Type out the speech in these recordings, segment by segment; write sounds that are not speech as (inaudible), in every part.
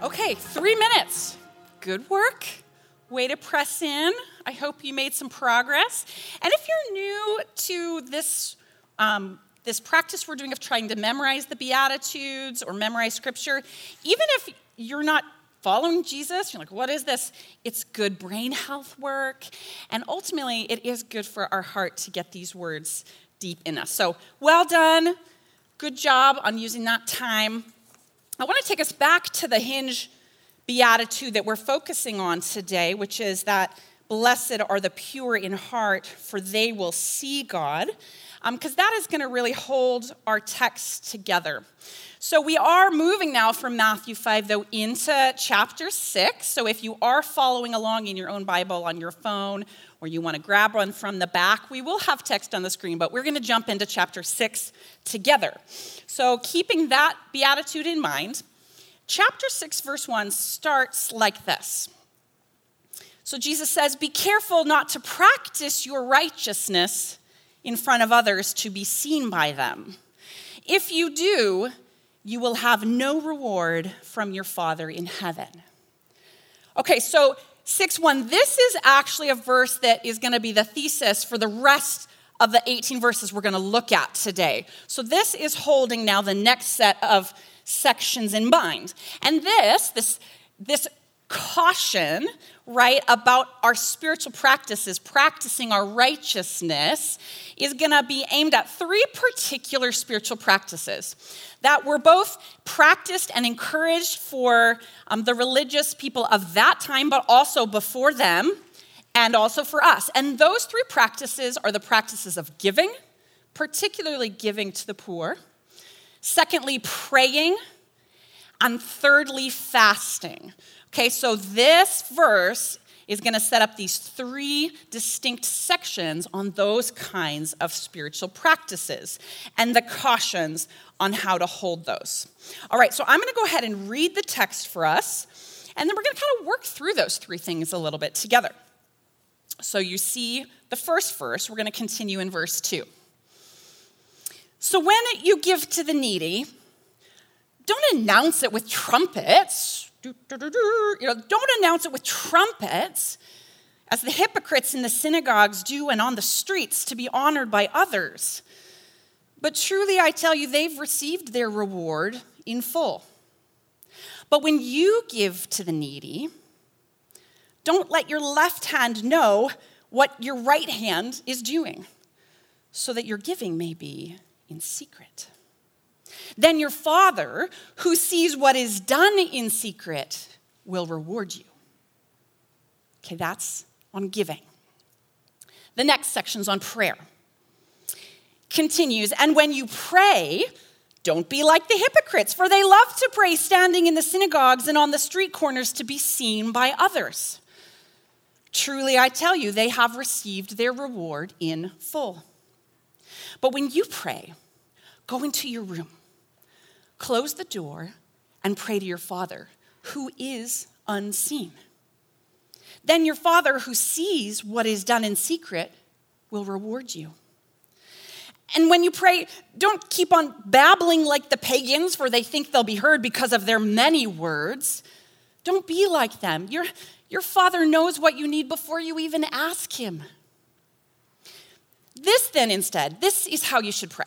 Okay, three minutes. Good work. Way to press in. I hope you made some progress. And if you're new to this, um, this practice we're doing of trying to memorize the Beatitudes or memorize scripture, even if you're not following Jesus, you're like, what is this? It's good brain health work. And ultimately, it is good for our heart to get these words deep in us. So, well done. Good job on using that time I want to take us back to the hinge beatitude that we're focusing on today, which is that blessed are the pure in heart, for they will see God, because um, that is going to really hold our text together. So we are moving now from Matthew 5, though, into chapter 6. So if you are following along in your own Bible on your phone or you want to grab one from the back, we will have text on the screen, but we're going to jump into chapter 6 together. So, keeping that beatitude in mind, chapter 6, verse 1 starts like this. So, Jesus says, Be careful not to practice your righteousness in front of others to be seen by them. If you do, you will have no reward from your Father in heaven. Okay, so 6 1, this is actually a verse that is going to be the thesis for the rest of the 18 verses we're going to look at today. So this is holding now the next set of sections in mind. And this, this, this caution, right, about our spiritual practices, practicing our righteousness, is going to be aimed at three particular spiritual practices that were both practiced and encouraged for um, the religious people of that time, but also before them, and also for us. And those three practices are the practices of giving, particularly giving to the poor, secondly, praying, and thirdly, fasting. Okay, so this verse is going to set up these three distinct sections on those kinds of spiritual practices and the cautions on how to hold those. All right, so I'm going to go ahead and read the text for us, and then we're going to kind of work through those three things a little bit together. So you see the first verse, we're going to continue in verse 2. So when you give to the needy, don't announce it with trumpets you know, don't announce it with trumpets, as the hypocrites in the synagogues do and on the streets to be honored by others. But truly, I tell you, they've received their reward in full. But when you give to the needy, don't let your left hand know what your right hand is doing, so that your giving may be in secret. Then your Father, who sees what is done in secret, will reward you. Okay, that's on giving. The next section's on prayer. Continues, and when you pray, don't be like the hypocrites, for they love to pray standing in the synagogues and on the street corners to be seen by others. Truly, I tell you, they have received their reward in full. But when you pray, go into your room Close the door and pray to your Father, who is unseen. Then your Father, who sees what is done in secret, will reward you. And when you pray, don't keep on babbling like the pagans, for they think they'll be heard because of their many words. Don't be like them. Your, your Father knows what you need before you even ask Him. This, then, instead, this is how you should pray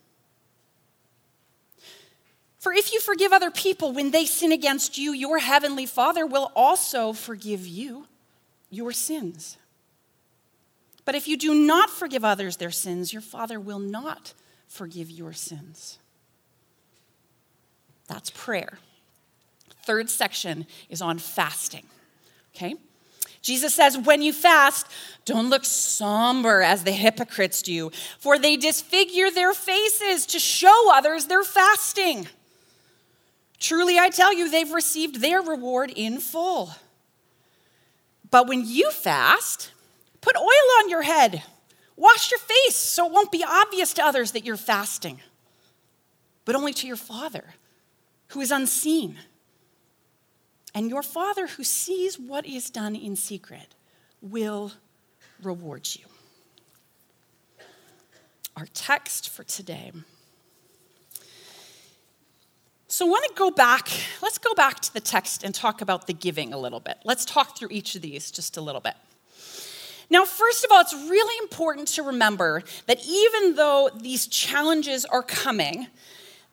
For if you forgive other people when they sin against you, your heavenly Father will also forgive you your sins. But if you do not forgive others their sins, your Father will not forgive your sins. That's prayer. Third section is on fasting. Okay? Jesus says, when you fast, don't look somber as the hypocrites do, for they disfigure their faces to show others they're fasting. Truly, I tell you, they've received their reward in full. But when you fast, Put oil on your head. Wash your face so it won't be obvious to others that you're fasting, but only to your Father who is unseen. And your Father who sees what is done in secret will reward you. Our text for today. So, I want to go back. Let's go back to the text and talk about the giving a little bit. Let's talk through each of these just a little bit. Now, first of all, it's really important to remember that even though these challenges are coming,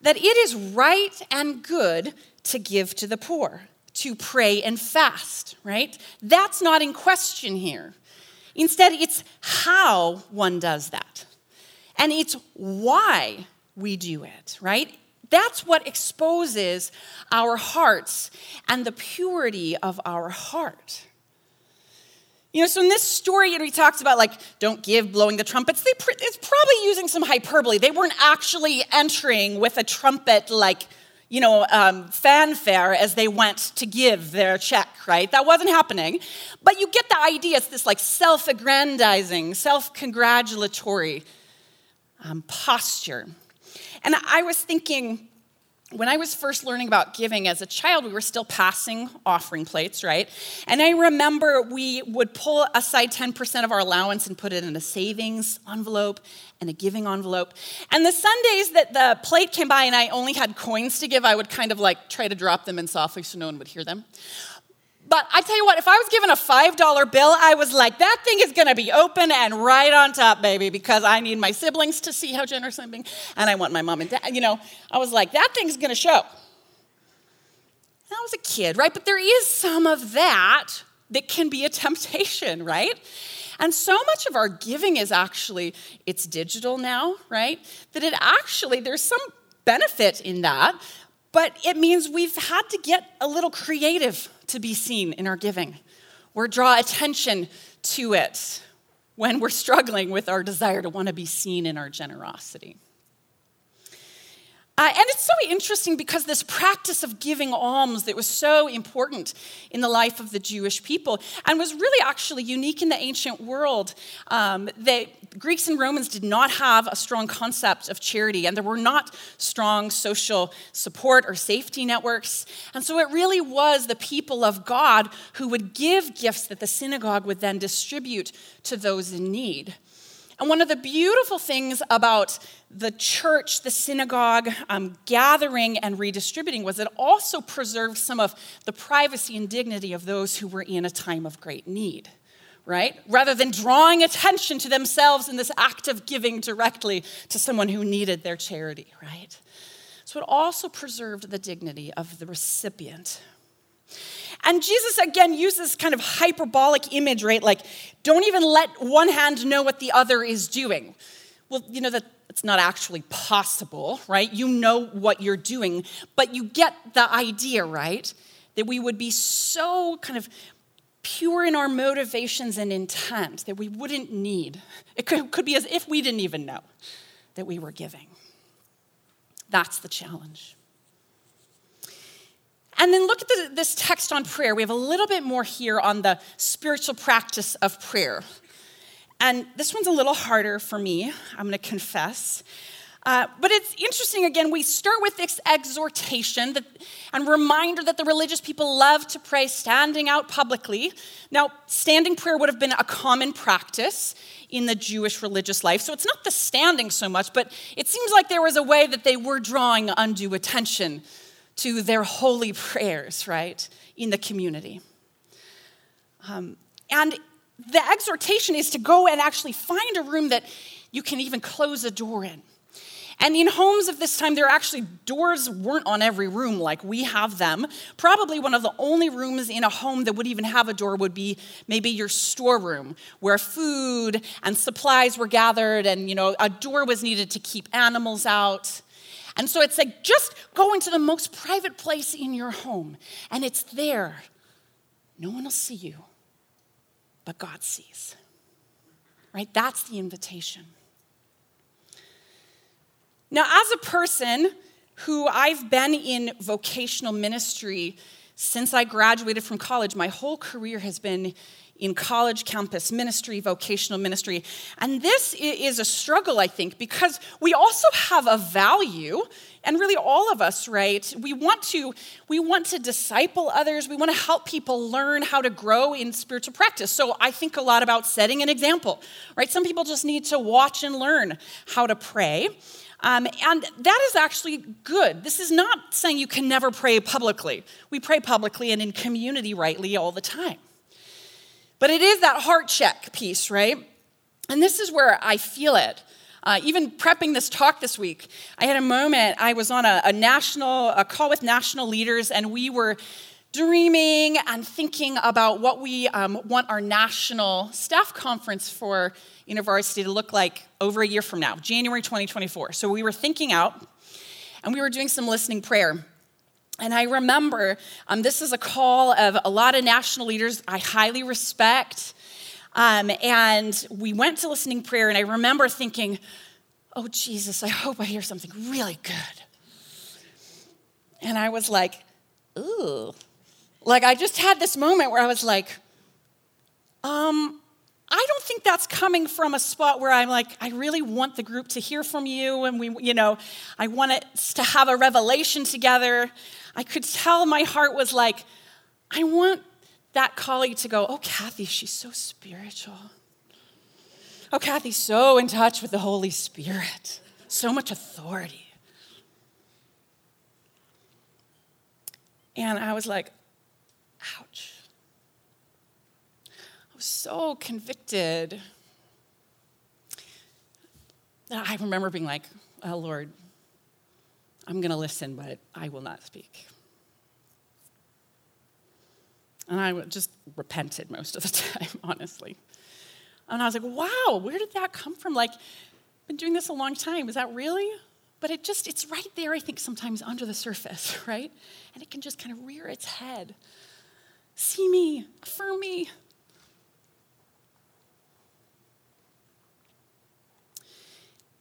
that it is right and good to give to the poor, to pray and fast, right? That's not in question here. Instead, it's how one does that. And it's why we do it, right? That's what exposes our hearts and the purity of our heart. You know, so in this story, you know, he talks about like, don't give blowing the trumpets. They pr- it's probably using some hyperbole. They weren't actually entering with a trumpet like, you know, um, fanfare as they went to give their check, right? That wasn't happening. But you get the idea. It's this like self aggrandizing, self congratulatory um, posture. And I was thinking, when I was first learning about giving as a child, we were still passing offering plates, right? And I remember we would pull aside 10% of our allowance and put it in a savings envelope and a giving envelope. And the Sundays that the plate came by and I only had coins to give, I would kind of like try to drop them in softly so no one would hear them. But I tell you what, if I was given a $5 bill, I was like, that thing is gonna be open and right on top, baby, because I need my siblings to see how generous I'm being, and I want my mom and dad. You know, I was like, that thing's gonna show. I was a kid, right? But there is some of that that can be a (laughs) temptation, right? And so much of our giving is actually, it's digital now, right? That it actually, there's some benefit in that, but it means we've had to get a little creative to be seen in our giving or draw attention to it when we're struggling with our desire to want to be seen in our generosity. Uh, and it's so interesting because this practice of giving alms that was so important in the life of the Jewish people and was really actually unique in the ancient world. Um, the Greeks and Romans did not have a strong concept of charity, and there were not strong social support or safety networks. And so it really was the people of God who would give gifts that the synagogue would then distribute to those in need. And one of the beautiful things about the church, the synagogue, um, gathering and redistributing was it also preserved some of the privacy and dignity of those who were in a time of great need, right? Rather than drawing attention to themselves in this act of giving directly to someone who needed their charity, right? So it also preserved the dignity of the recipient, and Jesus again uses kind of hyperbolic image, right? Like, don't even let one hand know what the other is doing. Well, you know that it's not actually possible, right? You know what you're doing, but you get the idea, right? That we would be so kind of pure in our motivations and intent that we wouldn't need. It could, could be as if we didn't even know that we were giving. That's the challenge. And then look at the, this text on prayer. We have a little bit more here on the spiritual practice of prayer. And this one's a little harder for me, I'm going to confess. Uh, but it's interesting, again, we start with this exhortation that, and reminder that the religious people love to pray standing out publicly. Now, standing prayer would have been a common practice in the Jewish religious life. So it's not the standing so much, but it seems like there was a way that they were drawing undue attention to their holy prayers, right, in the community. Um, and the exhortation is to go and actually find a room that you can even close a door in. And in homes of this time, there actually doors weren't on every room like we have them. Probably one of the only rooms in a home that would even have a door would be maybe your storeroom, where food and supplies were gathered, and you know a door was needed to keep animals out. And so it's like just go into the most private place in your home, and it's there. No one will see you, but God sees. Right? That's the invitation. Now, as a person who I've been in vocational ministry since I graduated from college, my whole career has been in college campus ministry, vocational ministry. And this is a struggle, I think, because we also have a value, and really all of us, right? We want to we want to disciple others. We want to help people learn how to grow in spiritual practice. So I think a lot about setting an example, right? Some people just need to watch and learn how to pray. Um, and that is actually good. This is not saying you can never pray publicly. We pray publicly and in community rightly all the time. But it is that heart check piece, right? And this is where I feel it. Uh, even prepping this talk this week, I had a moment. I was on a, a national a call with national leaders, and we were dreaming and thinking about what we um, want our national staff conference for University to look like over a year from now, January 2024. So we were thinking out, and we were doing some listening prayer. And I remember um, this is a call of a lot of national leaders I highly respect. Um, and we went to listening prayer, and I remember thinking, oh, Jesus, I hope I hear something really good. And I was like, ooh. Like, I just had this moment where I was like, um, I don't think that's coming from a spot where I'm like, I really want the group to hear from you, and we, you know, I want us to have a revelation together. I could tell my heart was like, I want that colleague to go, Oh, Kathy, she's so spiritual. Oh, Kathy's so in touch with the Holy Spirit, so much authority. And I was like, Ouch. I was so convicted I remember being like, Oh, Lord, I'm going to listen, but I will not speak. And I just repented most of the (laughs) time, honestly. And I was like, wow, where did that come from? Like, I've been doing this a long time. Is that really? But it just, it's right there, I think, sometimes under the surface, (laughs) right? And it can just kind of rear its head. See me, affirm me,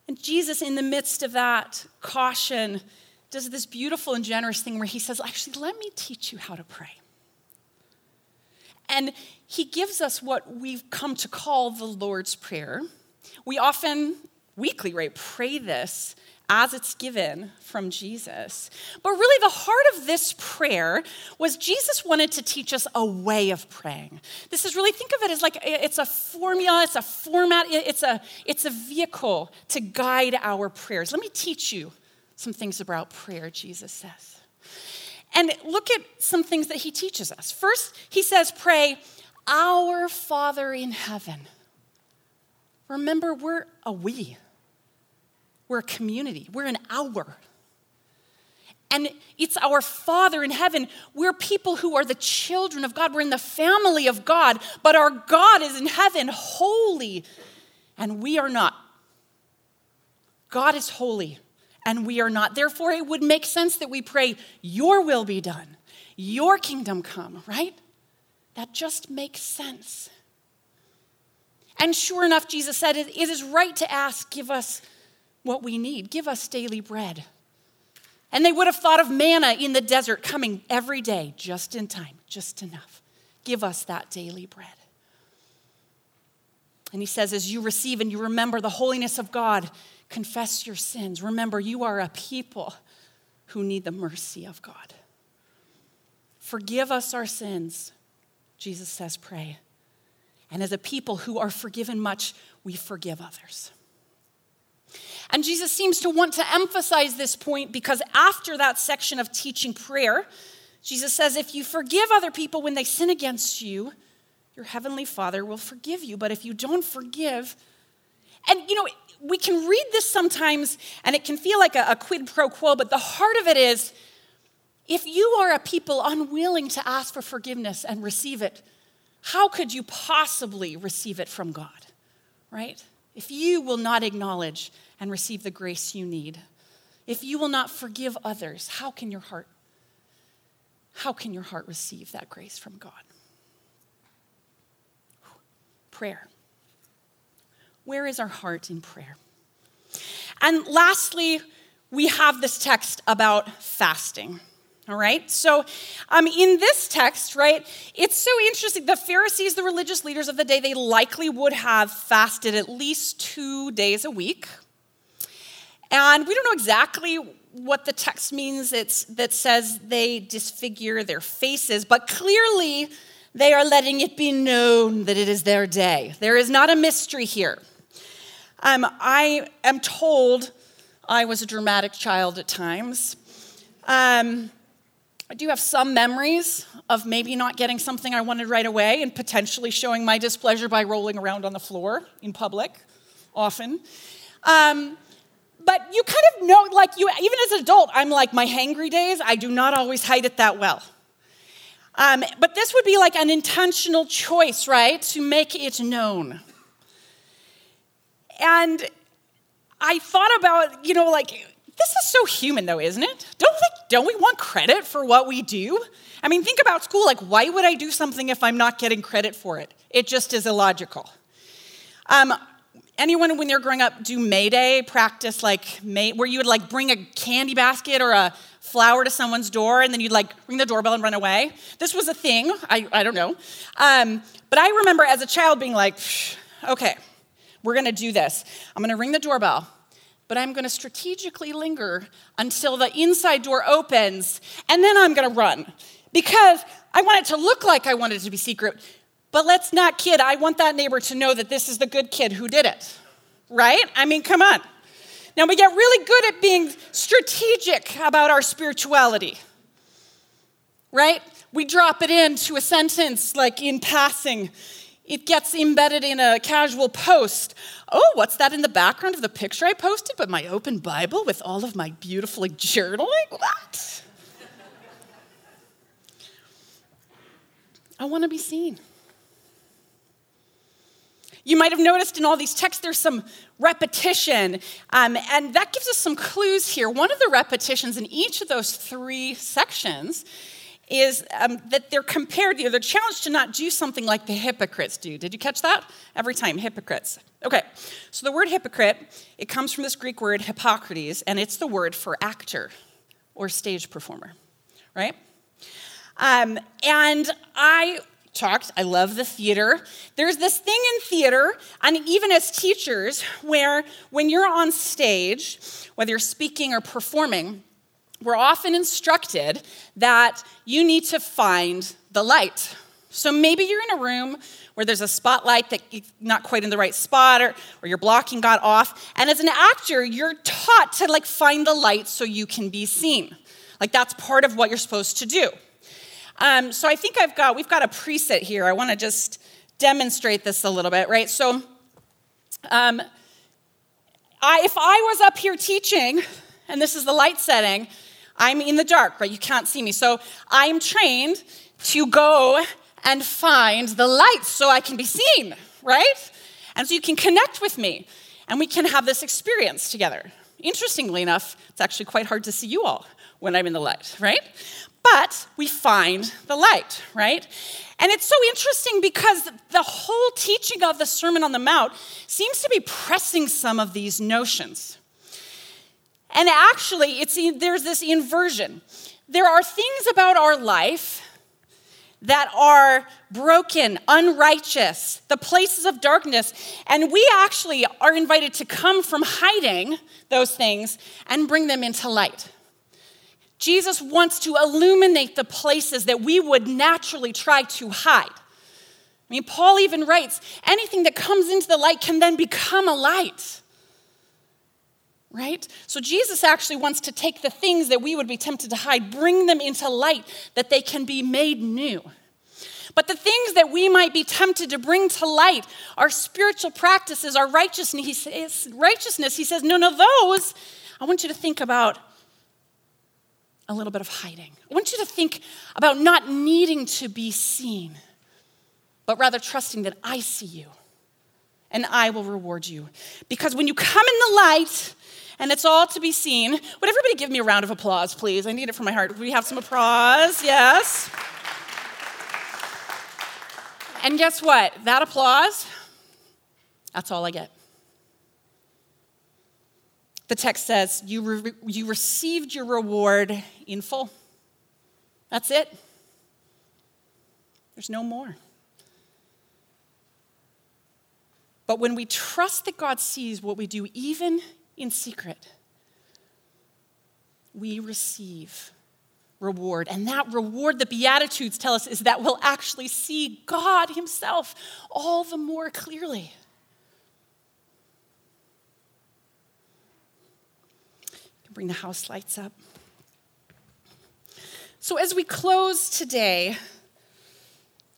And Jesus, in the midst of that caution, does this beautiful and generous thing where he says, Actually, let me teach you how to pray. And he gives us what we've come to call the Lord's Prayer. We often, weekly, right, pray this as it's given from Jesus. But really, the heart of this prayer was Jesus wanted to teach us a way of praying. This is really, think of it as like it's a formula, it's a format, it's a, it's a vehicle to guide our prayers. Let me teach you some things about prayer, Jesus says. And look at some things that he teaches us. First, he says, Pray, Our Father in heaven. Remember, we're a we. We're a community, we're an our. And it's our Father in heaven. We're people who are the children of God. We're in the family of God, but our God is in heaven, holy, and we are not. God is holy, and we are not. Therefore, it would make sense that we pray, Your will be done, Your kingdom come, right? That just makes sense. And sure enough, Jesus said, It is right to ask, Give us what we need. Give us daily bread. And they would have thought of manna in the desert coming every day, just in time, just enough. Give us that daily bread. And he says, as you receive and you remember the holiness of God, confess your sins. Remember, you are a people who need the mercy of God. Forgive us our sins, Jesus says, pray. And as a people who are forgiven much, we forgive others. And Jesus seems to want to emphasize this point because after that section of teaching prayer, Jesus says, If you forgive other people when they sin against you, your heavenly Father will forgive you. But if you don't forgive, and you know, we can read this sometimes and it can feel like a, a quid pro quo, but the heart of it is if you are a people unwilling to ask for forgiveness and receive it, how could you possibly receive it from God, right? If you will not acknowledge and receive the grace you need. If you will not forgive others, how can your heart how can your heart receive that grace from God? Prayer. Where is our heart in prayer? And lastly, we have this text about fasting. All right, so um, in this text, right, it's so interesting. The Pharisees, the religious leaders of the day, they likely would have fasted at least two days a week. And we don't know exactly what the text means it's, that says they disfigure their faces, but clearly they are letting it be known that it is their day. There is not a mystery here. Um, I am told I was a dramatic child at times. Um, I do have some memories of maybe not getting something I wanted right away and potentially showing my displeasure by rolling around on the floor in public, often. Um, but you kind of know, like you, even as an adult, I'm like my hangry days. I do not always hide it that well. Um, but this would be like an intentional choice, right, to make it known. And I thought about, you know, like this is so human, though, isn't it? Don't we, don't we want credit for what we do? I mean, think about school. Like, why would I do something if I'm not getting credit for it? It just is illogical. Um, anyone, when you're growing up, do May Day practice, like May, where you would like bring a candy basket or a flower to someone's door, and then you'd like ring the doorbell and run away? This was a thing. I, I don't know. Um, but I remember as a child being like, okay, we're gonna do this. I'm gonna ring the doorbell but I'm going to strategically linger until the inside door opens, and then I'm going to run because I want it to look like I want it to be secret. But let's not kid, I want that neighbor to know that this is the good kid who did it, right? I mean, come on. Now, we get really good at being strategic about our spirituality, right? We drop it into a sentence like in passing it gets embedded in a casual post. Oh, what's that in the background of the picture I posted? But my open Bible with all of my beautiful (laughs) journaling? What? I want to be seen. You might have noticed in all these texts there's some repetition, um, and that gives us some clues here. One of the repetitions in each of those three sections is um, that they're compared, they're challenged to not do something like the hypocrites do. Did you catch that? Every time, hypocrites. Okay, so the word hypocrite, it comes from this Greek word hypokrites, and it's the word for actor or stage performer, right? Um, and I talked, I love the theater. There's this thing in theater, and even as teachers, where when you're on stage, whether you're speaking or performing, we're often instructed that you need to find the light. So maybe you're in a room where there's a spotlight that you're not quite in the right spot or, or your blocking got off. And as an actor, you're taught to like find the light so you can be seen. Like that's part of what you're supposed to do. Um, so I think I've got, we've got a preset here. I want to just demonstrate this a little bit, right? So um, I, if I was up here teaching, and this is the light setting, I'm in the dark, right? You can't see me. So I'm trained to go and find the light so I can be seen, right? And so you can connect with me and we can have this experience together. Interestingly enough, it's actually quite hard to see you all when I'm in the light, right? But we find the light, right? And it's so interesting because the whole teaching of the Sermon on the Mount seems to be pressing some of these notions. And actually, it's, there's this inversion. There are things about our life that are broken, unrighteous, the places of darkness, and we actually are invited to come from hiding those things and bring them into light. Jesus wants to illuminate the places that we would naturally try to hide. I mean, Paul even writes anything that comes into the light can then become a light right? So Jesus actually wants to take the things that we would be tempted to hide, bring them into light that they can be made new. But the things that we might be tempted to bring to light, our spiritual practices, our righteousness, he says, righteousness, he says, no, no, those, I want you to think about a little bit of hiding. I want you to think about not needing to be seen, but rather trusting that I see you and I will reward you. Because when you come in the light, and it's all to be seen. Would everybody give me a round of applause, please? I need it from my heart. We have some applause? Yes. And guess what? That applause, that's all I get. The text says, You, re- you received your reward in full. That's it. There's no more. But when we trust that God sees what we do, even in secret, we receive reward. And that reward, the Beatitudes tell us, is that we'll actually see God Himself all the more clearly. Can Bring the house lights up. So, as we close today,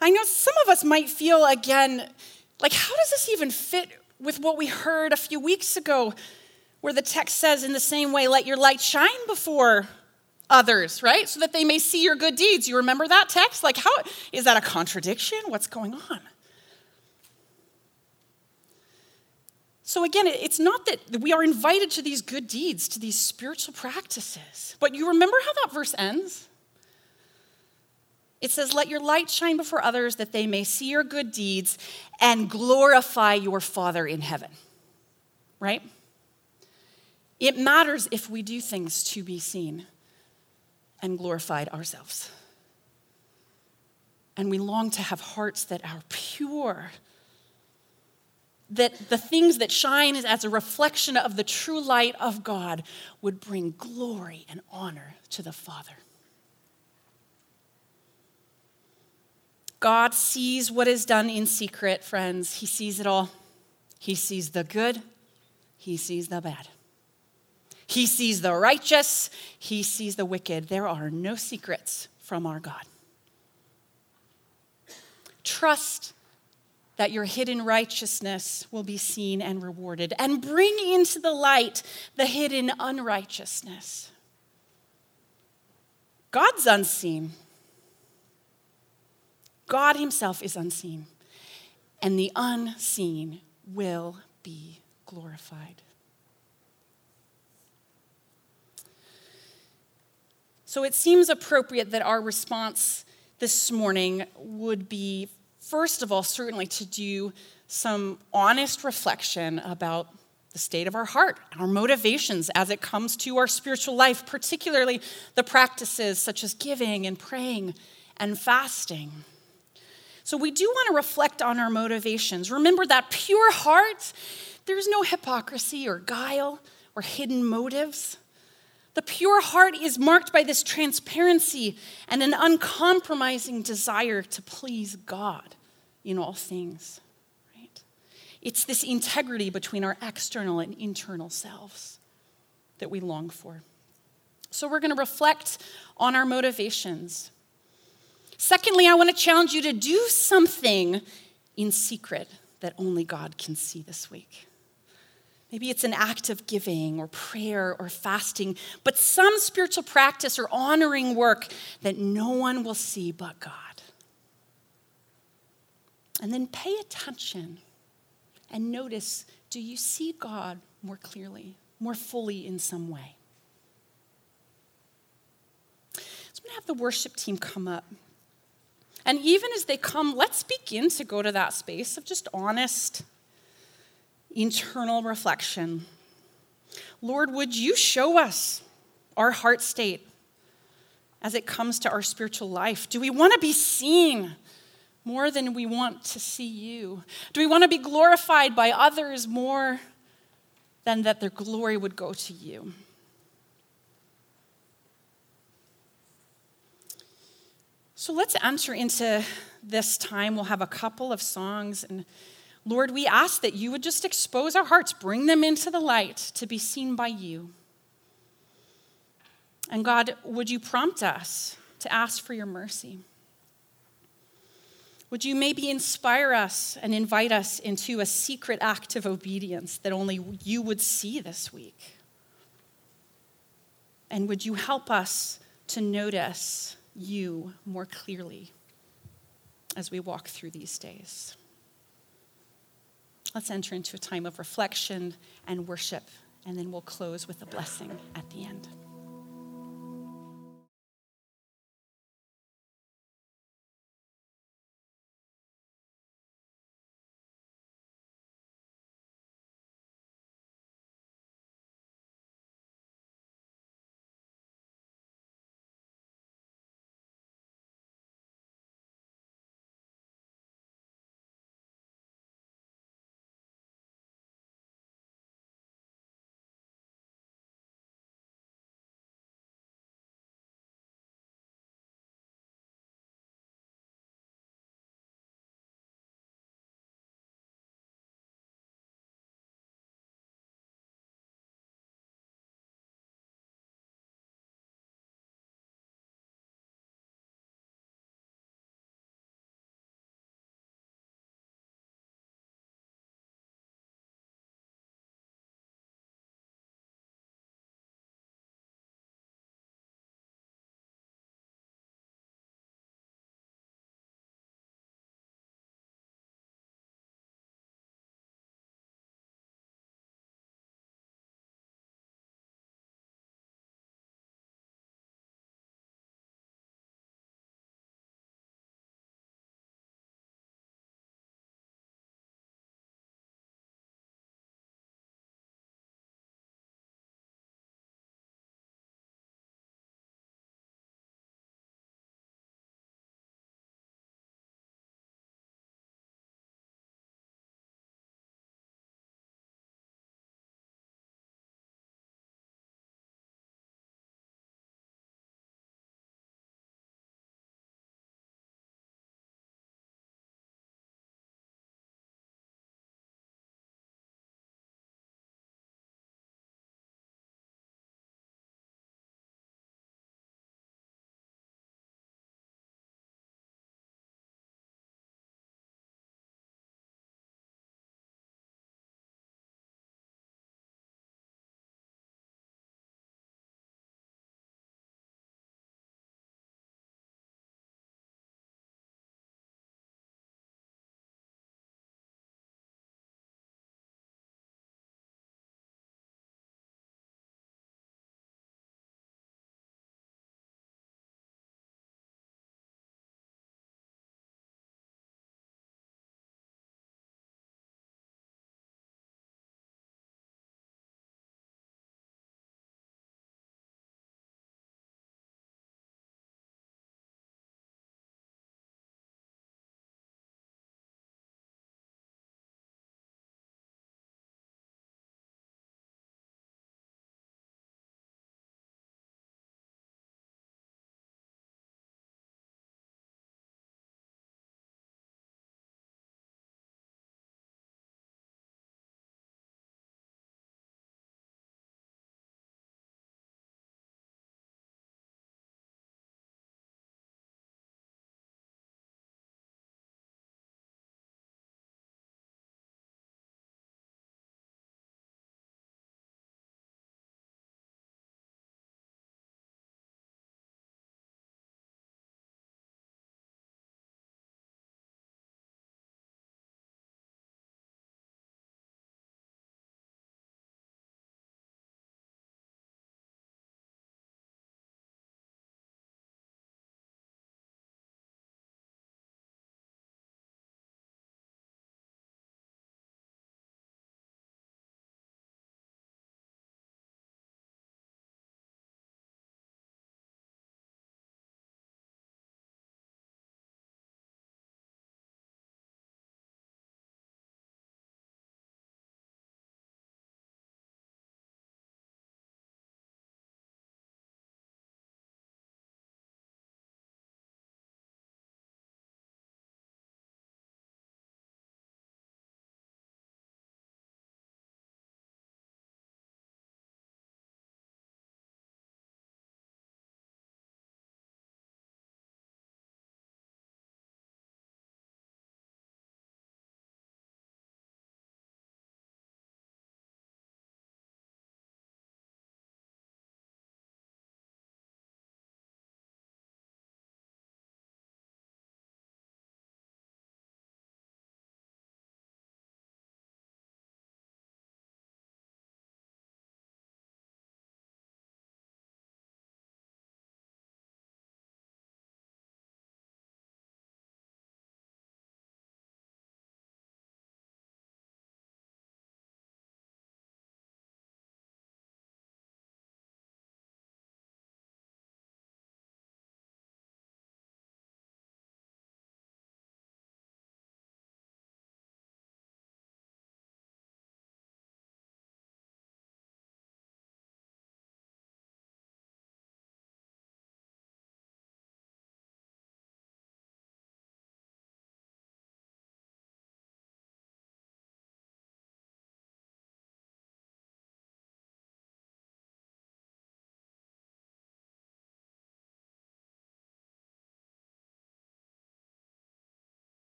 I know some of us might feel again like, how does this even fit with what we heard a few weeks ago, where the text says, in the same way, let your light shine before others, right? So that they may see your good deeds. You remember that text? Like, how is that a contradiction? What's going on? So, again, it's not that we are invited to these good deeds, to these spiritual practices. But you remember how that verse ends? It says, Let your light shine before others that they may see your good deeds and glorify your Father in heaven. Right? It matters if we do things to be seen and glorified ourselves. And we long to have hearts that are pure that the things that shine as a reflection of the true light of God would bring glory and honor to the Father. God sees what is done in secret, friends. He sees it all. He sees the good, He sees the bad. He sees the righteous, He sees the wicked. There are no secrets from our God. Trust that your hidden righteousness will be seen and rewarded, and bring into the light the hidden unrighteousness. God's unseen. God Himself is unseen, and the unseen will be glorified. So it seems appropriate that our response this morning would be first of all, certainly to do some honest reflection about the state of our heart, our motivations as it comes to our spiritual life, particularly the practices such as giving and praying and fasting. So, we do want to reflect on our motivations. Remember that pure heart, there's no hypocrisy or guile or hidden motives. The pure heart is marked by this transparency and an uncompromising desire to please God in all things. Right? It's this integrity between our external and internal selves that we long for. So we're going to reflect on our motivations. Secondly, I want to challenge you to do something in secret that only God can see this week. Maybe it's an act of giving or prayer or fasting, but some spiritual practice or honoring work that no one will see but God. And then pay attention and notice do you see God more clearly, more fully in some way? So I'm going to have the worship team come up. And even as they come, let's begin to go to that space of just honest internal reflection. Lord, would you show us our heart state as it comes to our spiritual life? Do we want to be seen more than we want to see you? Do we want to be glorified by others more than that their glory would go to you? So let's enter into this time. We'll have a couple of songs and Lord, we ask that you would just expose our hearts, bring them into the light to be seen by you. And God, would you prompt us to ask for your mercy? Would you maybe inspire us and invite us into a secret act of obedience that only you would see this week? And would you help us to notice you more clearly as we walk through these days? Let's enter into a time of reflection and worship, and then we'll close with a blessing at the end.